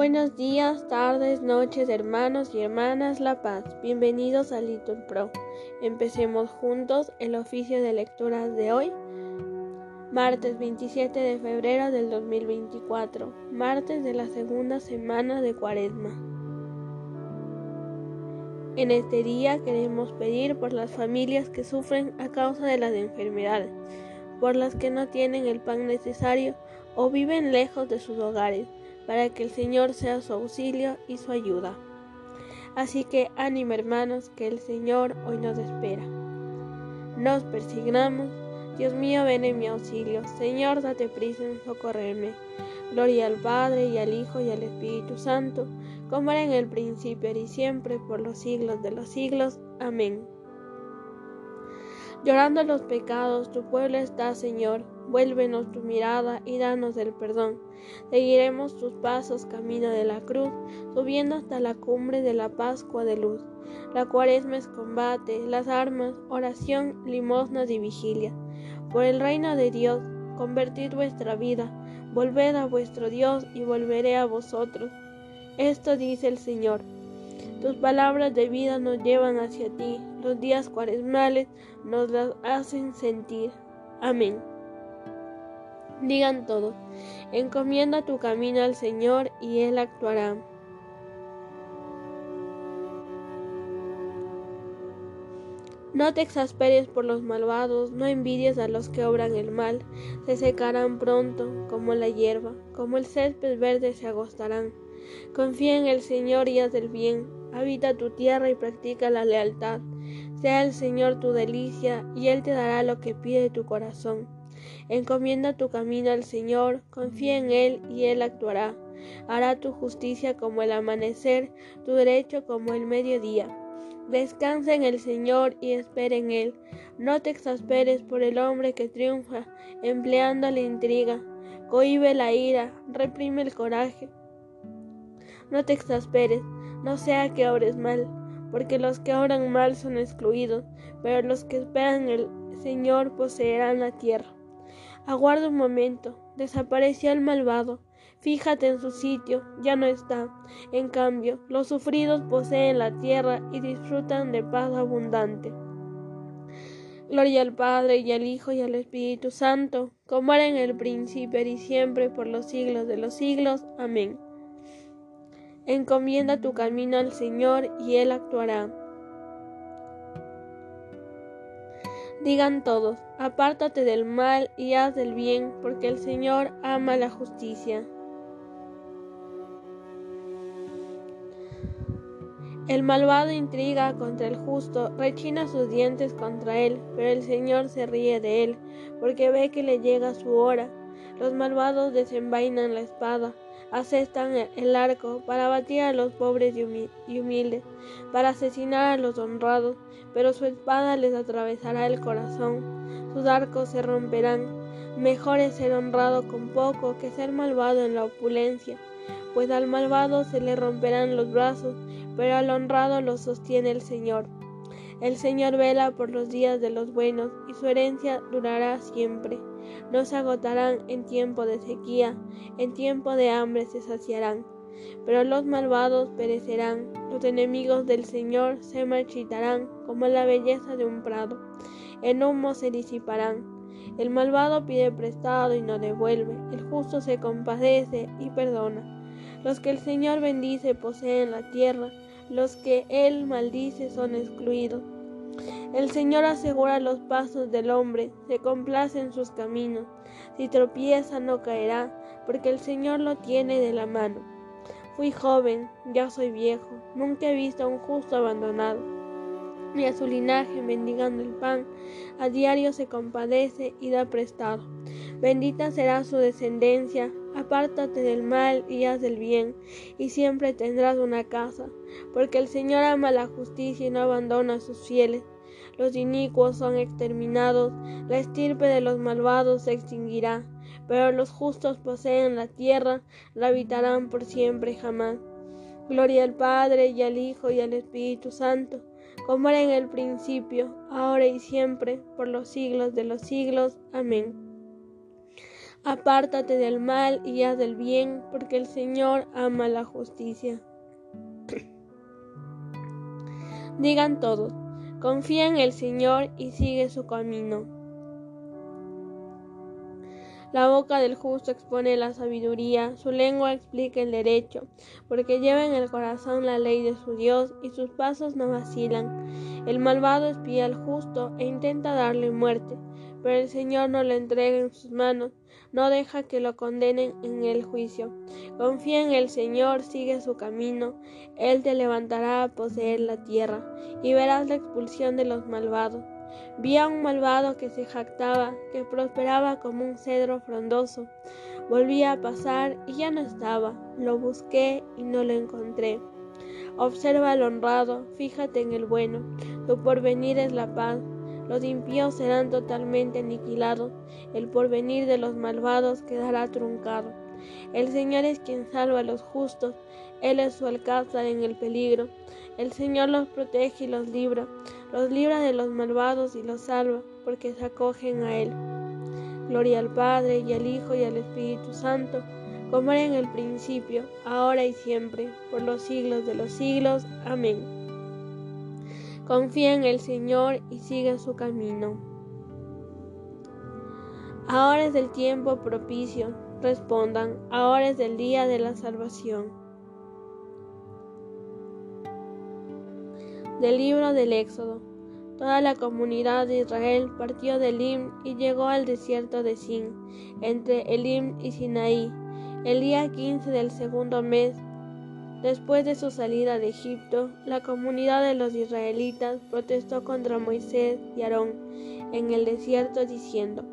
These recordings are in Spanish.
Buenos días, tardes, noches, hermanos y hermanas La Paz. Bienvenidos a Little Pro. Empecemos juntos el oficio de lecturas de hoy, martes 27 de febrero del 2024, martes de la segunda semana de Cuaresma. En este día queremos pedir por las familias que sufren a causa de las enfermedades, por las que no tienen el pan necesario o viven lejos de sus hogares para que el Señor sea su auxilio y su ayuda. Así que ánimo hermanos, que el Señor hoy nos espera. Nos persignamos. Dios mío, ven en mi auxilio. Señor, date prisa en socorrerme. Gloria al Padre y al Hijo y al Espíritu Santo, como era en el principio y siempre, por los siglos de los siglos. Amén. Llorando los pecados, tu pueblo está, Señor. Vuélvenos tu mirada y danos el perdón. Seguiremos tus pasos camino de la cruz, subiendo hasta la cumbre de la Pascua de luz. La cuaresma es combate, las armas, oración, limosnas y vigilia. Por el reino de Dios, convertid vuestra vida, volved a vuestro Dios y volveré a vosotros. Esto dice el Señor. Tus palabras de vida nos llevan hacia ti, los días cuaresmales nos las hacen sentir. Amén. Digan todos, encomienda tu camino al Señor y Él actuará. No te exasperes por los malvados, no envidies a los que obran el mal, se secarán pronto como la hierba, como el césped verde se agostarán. Confía en el Señor y haz el bien, habita tu tierra y practica la lealtad. Sea el Señor tu delicia y Él te dará lo que pide tu corazón. Encomienda tu camino al Señor, confía en Él y Él actuará. Hará tu justicia como el amanecer, tu derecho como el mediodía. Descansa en el Señor y espera en Él. No te exasperes por el hombre que triunfa, empleando la intriga. Cohibe la ira, reprime el coraje. No te exasperes, no sea que obres mal, porque los que obran mal son excluidos, pero los que esperan el Señor poseerán la tierra. Aguarda un momento, desapareció el malvado. Fíjate en su sitio, ya no está. En cambio, los sufridos poseen la tierra y disfrutan de paz abundante. Gloria al Padre y al Hijo y al Espíritu Santo, como era en el principio y siempre, por los siglos de los siglos. Amén. Encomienda tu camino al Señor y Él actuará. Digan todos, apártate del mal y haz el bien, porque el Señor ama la justicia. El malvado intriga contra el justo, rechina sus dientes contra él, pero el Señor se ríe de él, porque ve que le llega su hora. Los malvados desenvainan la espada, asestan el arco para batir a los pobres y humildes, para asesinar a los honrados, pero su espada les atravesará el corazón, sus arcos se romperán. Mejor es ser honrado con poco que ser malvado en la opulencia, pues al malvado se le romperán los brazos, pero al honrado lo sostiene el Señor. El Señor vela por los días de los buenos, y su herencia durará siempre. No se agotarán en tiempo de sequía, en tiempo de hambre se saciarán. Pero los malvados perecerán, los enemigos del Señor se marchitarán como la belleza de un prado. En humo se disiparán. El malvado pide prestado y no devuelve, el justo se compadece y perdona. Los que el Señor bendice poseen la tierra, los que él maldice son excluidos. El Señor asegura los pasos del hombre, se complace en sus caminos. Si tropieza no caerá, porque el Señor lo tiene de la mano. Fui joven, ya soy viejo, nunca he visto a un justo abandonado, ni a su linaje mendigando el pan, a diario se compadece y da prestado. Bendita será su descendencia, apártate del mal y haz el bien, y siempre tendrás una casa, porque el Señor ama la justicia y no abandona a sus fieles. Los inicuos son exterminados, la estirpe de los malvados se extinguirá, pero los justos poseen la tierra, la habitarán por siempre y jamás. Gloria al Padre y al Hijo y al Espíritu Santo, como era en el principio, ahora y siempre, por los siglos de los siglos. Amén. Apártate del mal y haz del bien, porque el Señor ama la justicia. Digan todos, confía en el Señor y sigue su camino. La boca del justo expone la sabiduría, su lengua explica el derecho, porque lleva en el corazón la ley de su Dios y sus pasos no vacilan. El malvado espía al justo e intenta darle muerte, pero el Señor no lo entrega en sus manos no deja que lo condenen en el juicio. Confía en el Señor, sigue su camino, Él te levantará a poseer la tierra, y verás la expulsión de los malvados. Vi a un malvado que se jactaba, que prosperaba como un cedro frondoso. Volví a pasar y ya no estaba. Lo busqué y no lo encontré. Observa al honrado, fíjate en el bueno. Tu porvenir es la paz. Los impíos serán totalmente aniquilados, el porvenir de los malvados quedará truncado. El Señor es quien salva a los justos, Él es su alcázar en el peligro. El Señor los protege y los libra, los libra de los malvados y los salva, porque se acogen a Él. Gloria al Padre y al Hijo y al Espíritu Santo, como era en el principio, ahora y siempre, por los siglos de los siglos. Amén. Confía en el Señor y sigue su camino. Ahora es el tiempo propicio. Respondan, ahora es el día de la salvación. Del libro del Éxodo. Toda la comunidad de Israel partió de Elim y llegó al desierto de Sin, entre Elim y Sinaí, el día 15 del segundo mes Después de su salida de Egipto, la comunidad de los israelitas protestó contra Moisés y Aarón en el desierto diciendo,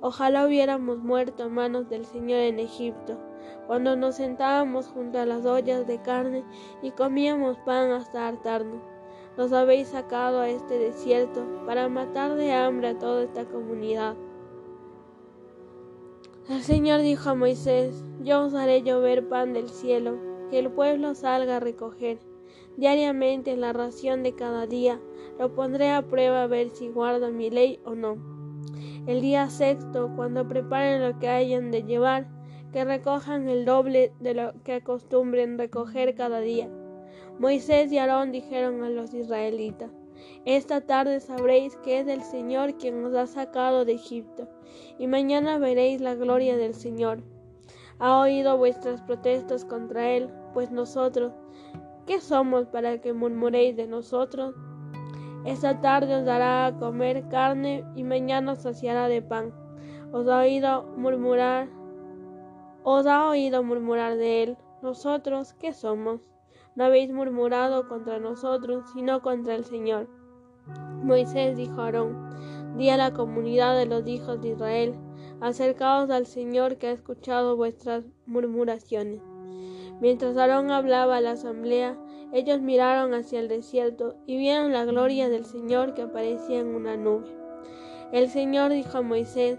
Ojalá hubiéramos muerto a manos del Señor en Egipto, cuando nos sentábamos junto a las ollas de carne y comíamos pan hasta hartarnos. Nos habéis sacado a este desierto para matar de hambre a toda esta comunidad. El Señor dijo a Moisés, Yo os haré llover pan del cielo que el pueblo salga a recoger. Diariamente la ración de cada día lo pondré a prueba a ver si guarda mi ley o no. El día sexto, cuando preparen lo que hayan de llevar, que recojan el doble de lo que acostumbren recoger cada día. Moisés y Aarón dijeron a los israelitas, Esta tarde sabréis que es el Señor quien os ha sacado de Egipto, y mañana veréis la gloria del Señor. Ha oído vuestras protestas contra él, pues nosotros, ¿qué somos para que murmuréis de nosotros? Esta tarde os dará a comer carne y mañana os saciará de pan. Os ha oído murmurar, os ha oído murmurar de él. Nosotros, ¿qué somos? No habéis murmurado contra nosotros, sino contra el Señor. Moisés dijo a Aarón, di a la comunidad de los hijos de Israel, acercaos al Señor que ha escuchado vuestras murmuraciones. Mientras Aarón hablaba a la asamblea, ellos miraron hacia el desierto y vieron la gloria del Señor que aparecía en una nube. El Señor dijo a Moisés,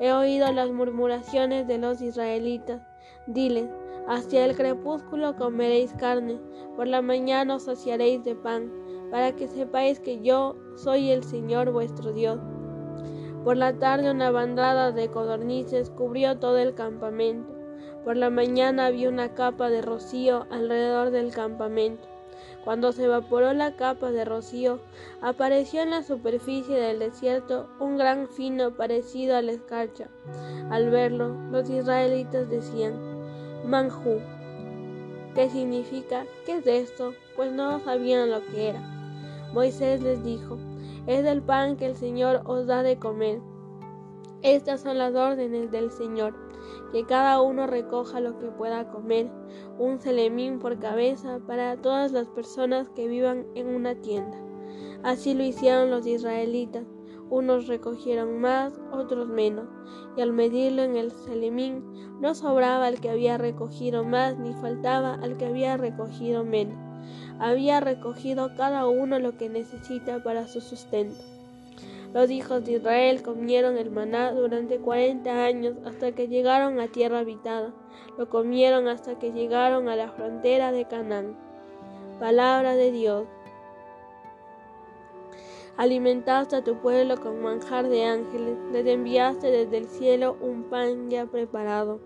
he oído las murmuraciones de los israelitas. Diles, hacia el crepúsculo comeréis carne, por la mañana os saciaréis de pan, para que sepáis que yo soy el Señor vuestro Dios. Por la tarde una bandada de codornices cubrió todo el campamento. Por la mañana había una capa de rocío alrededor del campamento. Cuando se evaporó la capa de rocío, apareció en la superficie del desierto un gran fino parecido a la escarcha. Al verlo, los israelitas decían, Manjú. ¿Qué significa? ¿Qué es esto? Pues no sabían lo que era. Moisés les dijo, es el pan que el Señor os da de comer. Estas son las órdenes del Señor que cada uno recoja lo que pueda comer, un celemín por cabeza para todas las personas que vivan en una tienda. Así lo hicieron los israelitas, unos recogieron más, otros menos, y al medirlo en el celemín no sobraba al que había recogido más, ni faltaba al que había recogido menos. Había recogido cada uno lo que necesita para su sustento. Los hijos de Israel comieron el maná durante cuarenta años hasta que llegaron a tierra habitada. Lo comieron hasta que llegaron a la frontera de Canaán. Palabra de Dios. Alimentaste a tu pueblo con manjar de ángeles, les enviaste desde el cielo un pan ya preparado.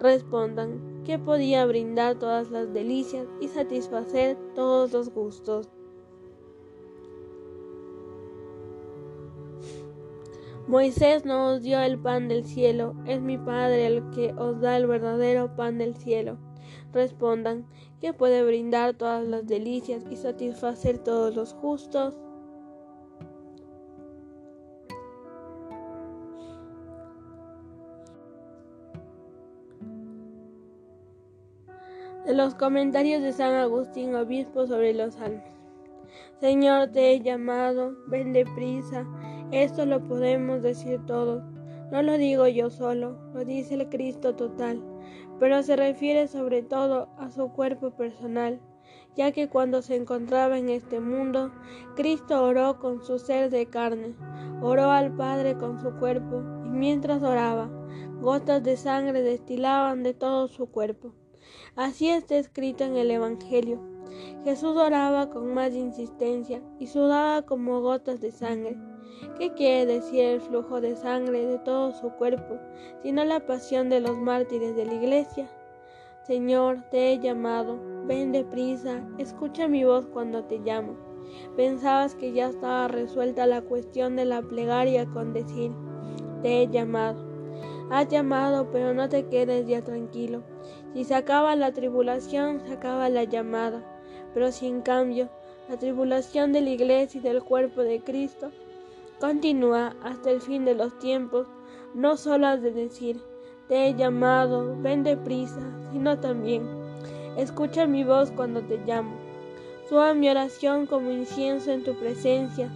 Respondan, ¿qué podía brindar todas las delicias y satisfacer todos los gustos? Moisés no os dio el pan del cielo, es mi Padre el que os da el verdadero pan del cielo. Respondan, ¿qué puede brindar todas las delicias y satisfacer todos los justos? De los comentarios de San Agustín Obispo sobre los salmos. Señor, te he llamado, ven deprisa esto lo podemos decir todos. No lo digo yo solo, lo dice el Cristo total, pero se refiere sobre todo a su cuerpo personal, ya que cuando se encontraba en este mundo, Cristo oró con su ser de carne, oró al Padre con su cuerpo, y mientras oraba, gotas de sangre destilaban de todo su cuerpo. Así está escrito en el Evangelio. Jesús oraba con más insistencia y sudaba como gotas de sangre. ¿Qué quiere decir el flujo de sangre de todo su cuerpo, sino la pasión de los mártires de la iglesia? Señor, te he llamado, ven deprisa, escucha mi voz cuando te llamo. Pensabas que ya estaba resuelta la cuestión de la plegaria con decir, te he llamado. Has llamado, pero no te quedes ya tranquilo. Si se acaba la tribulación, se acaba la llamada. Pero si en cambio la tribulación de la iglesia y del cuerpo de Cristo Continúa hasta el fin de los tiempos, no solo has de decir, te he llamado, ven deprisa, sino también, escucha mi voz cuando te llamo. Suba mi oración como incienso en tu presencia,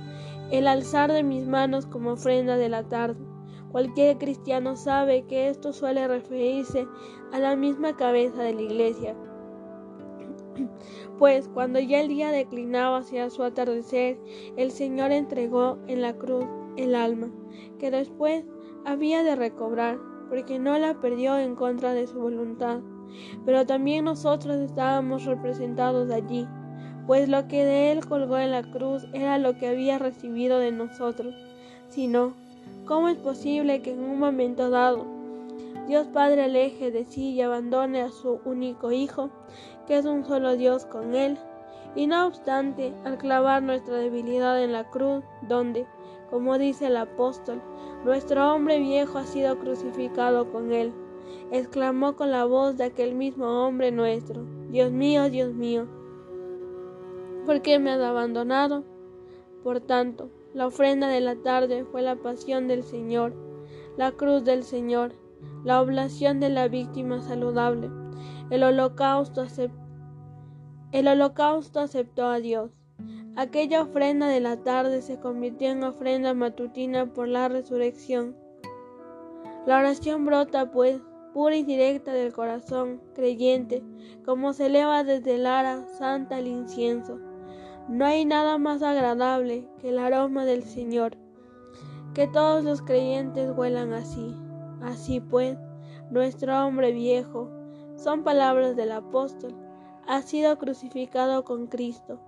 el alzar de mis manos como ofrenda de la tarde. Cualquier cristiano sabe que esto suele referirse a la misma cabeza de la iglesia, pues cuando ya el día declinaba hacia su atardecer, el Señor entregó en la cruz el alma, que después había de recobrar, porque no la perdió en contra de su voluntad. Pero también nosotros estábamos representados allí, pues lo que de él colgó en la cruz era lo que había recibido de nosotros. Si no, ¿cómo es posible que en un momento dado Dios Padre aleje de sí y abandone a su único Hijo, que es un solo Dios con Él. Y no obstante, al clavar nuestra debilidad en la cruz, donde, como dice el apóstol, nuestro hombre viejo ha sido crucificado con Él, exclamó con la voz de aquel mismo hombre nuestro, Dios mío, Dios mío, ¿por qué me has abandonado? Por tanto, la ofrenda de la tarde fue la pasión del Señor, la cruz del Señor, la oblación de la víctima saludable. El holocausto, aceptó a Dios. Aquella ofrenda de la tarde se convirtió en ofrenda matutina por la resurrección. La oración brota, pues, pura y directa del corazón creyente, como se eleva desde el ara santa el incienso. No hay nada más agradable que el aroma del Señor. Que todos los creyentes huelan así. Así pues, nuestro hombre viejo, son palabras del apóstol, ha sido crucificado con Cristo,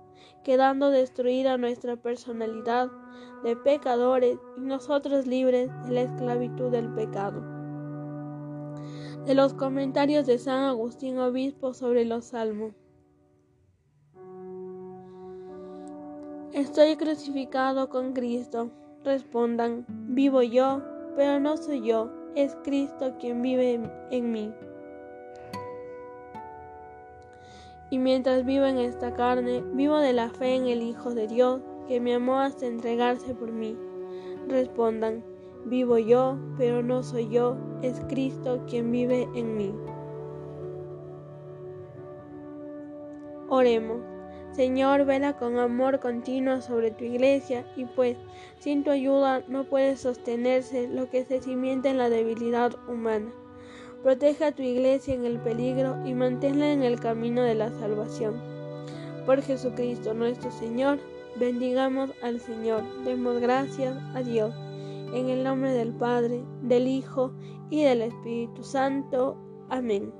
quedando destruida nuestra personalidad de pecadores y nosotros libres de la esclavitud del pecado. De los comentarios de San Agustín Obispo sobre los Salmos. Estoy crucificado con Cristo. Respondan, vivo yo, pero no soy yo es Cristo quien vive en mí. Y mientras vivo en esta carne, vivo de la fe en el Hijo de Dios, que me amó hasta entregarse por mí. Respondan, vivo yo, pero no soy yo, es Cristo quien vive en mí. Oremos. Señor, vela con amor continuo sobre tu iglesia y pues sin tu ayuda no puede sostenerse lo que se cimienta en la debilidad humana. Protege a tu iglesia en el peligro y manténla en el camino de la salvación. Por Jesucristo nuestro Señor, bendigamos al Señor, demos gracias a Dios. En el nombre del Padre, del Hijo y del Espíritu Santo. Amén.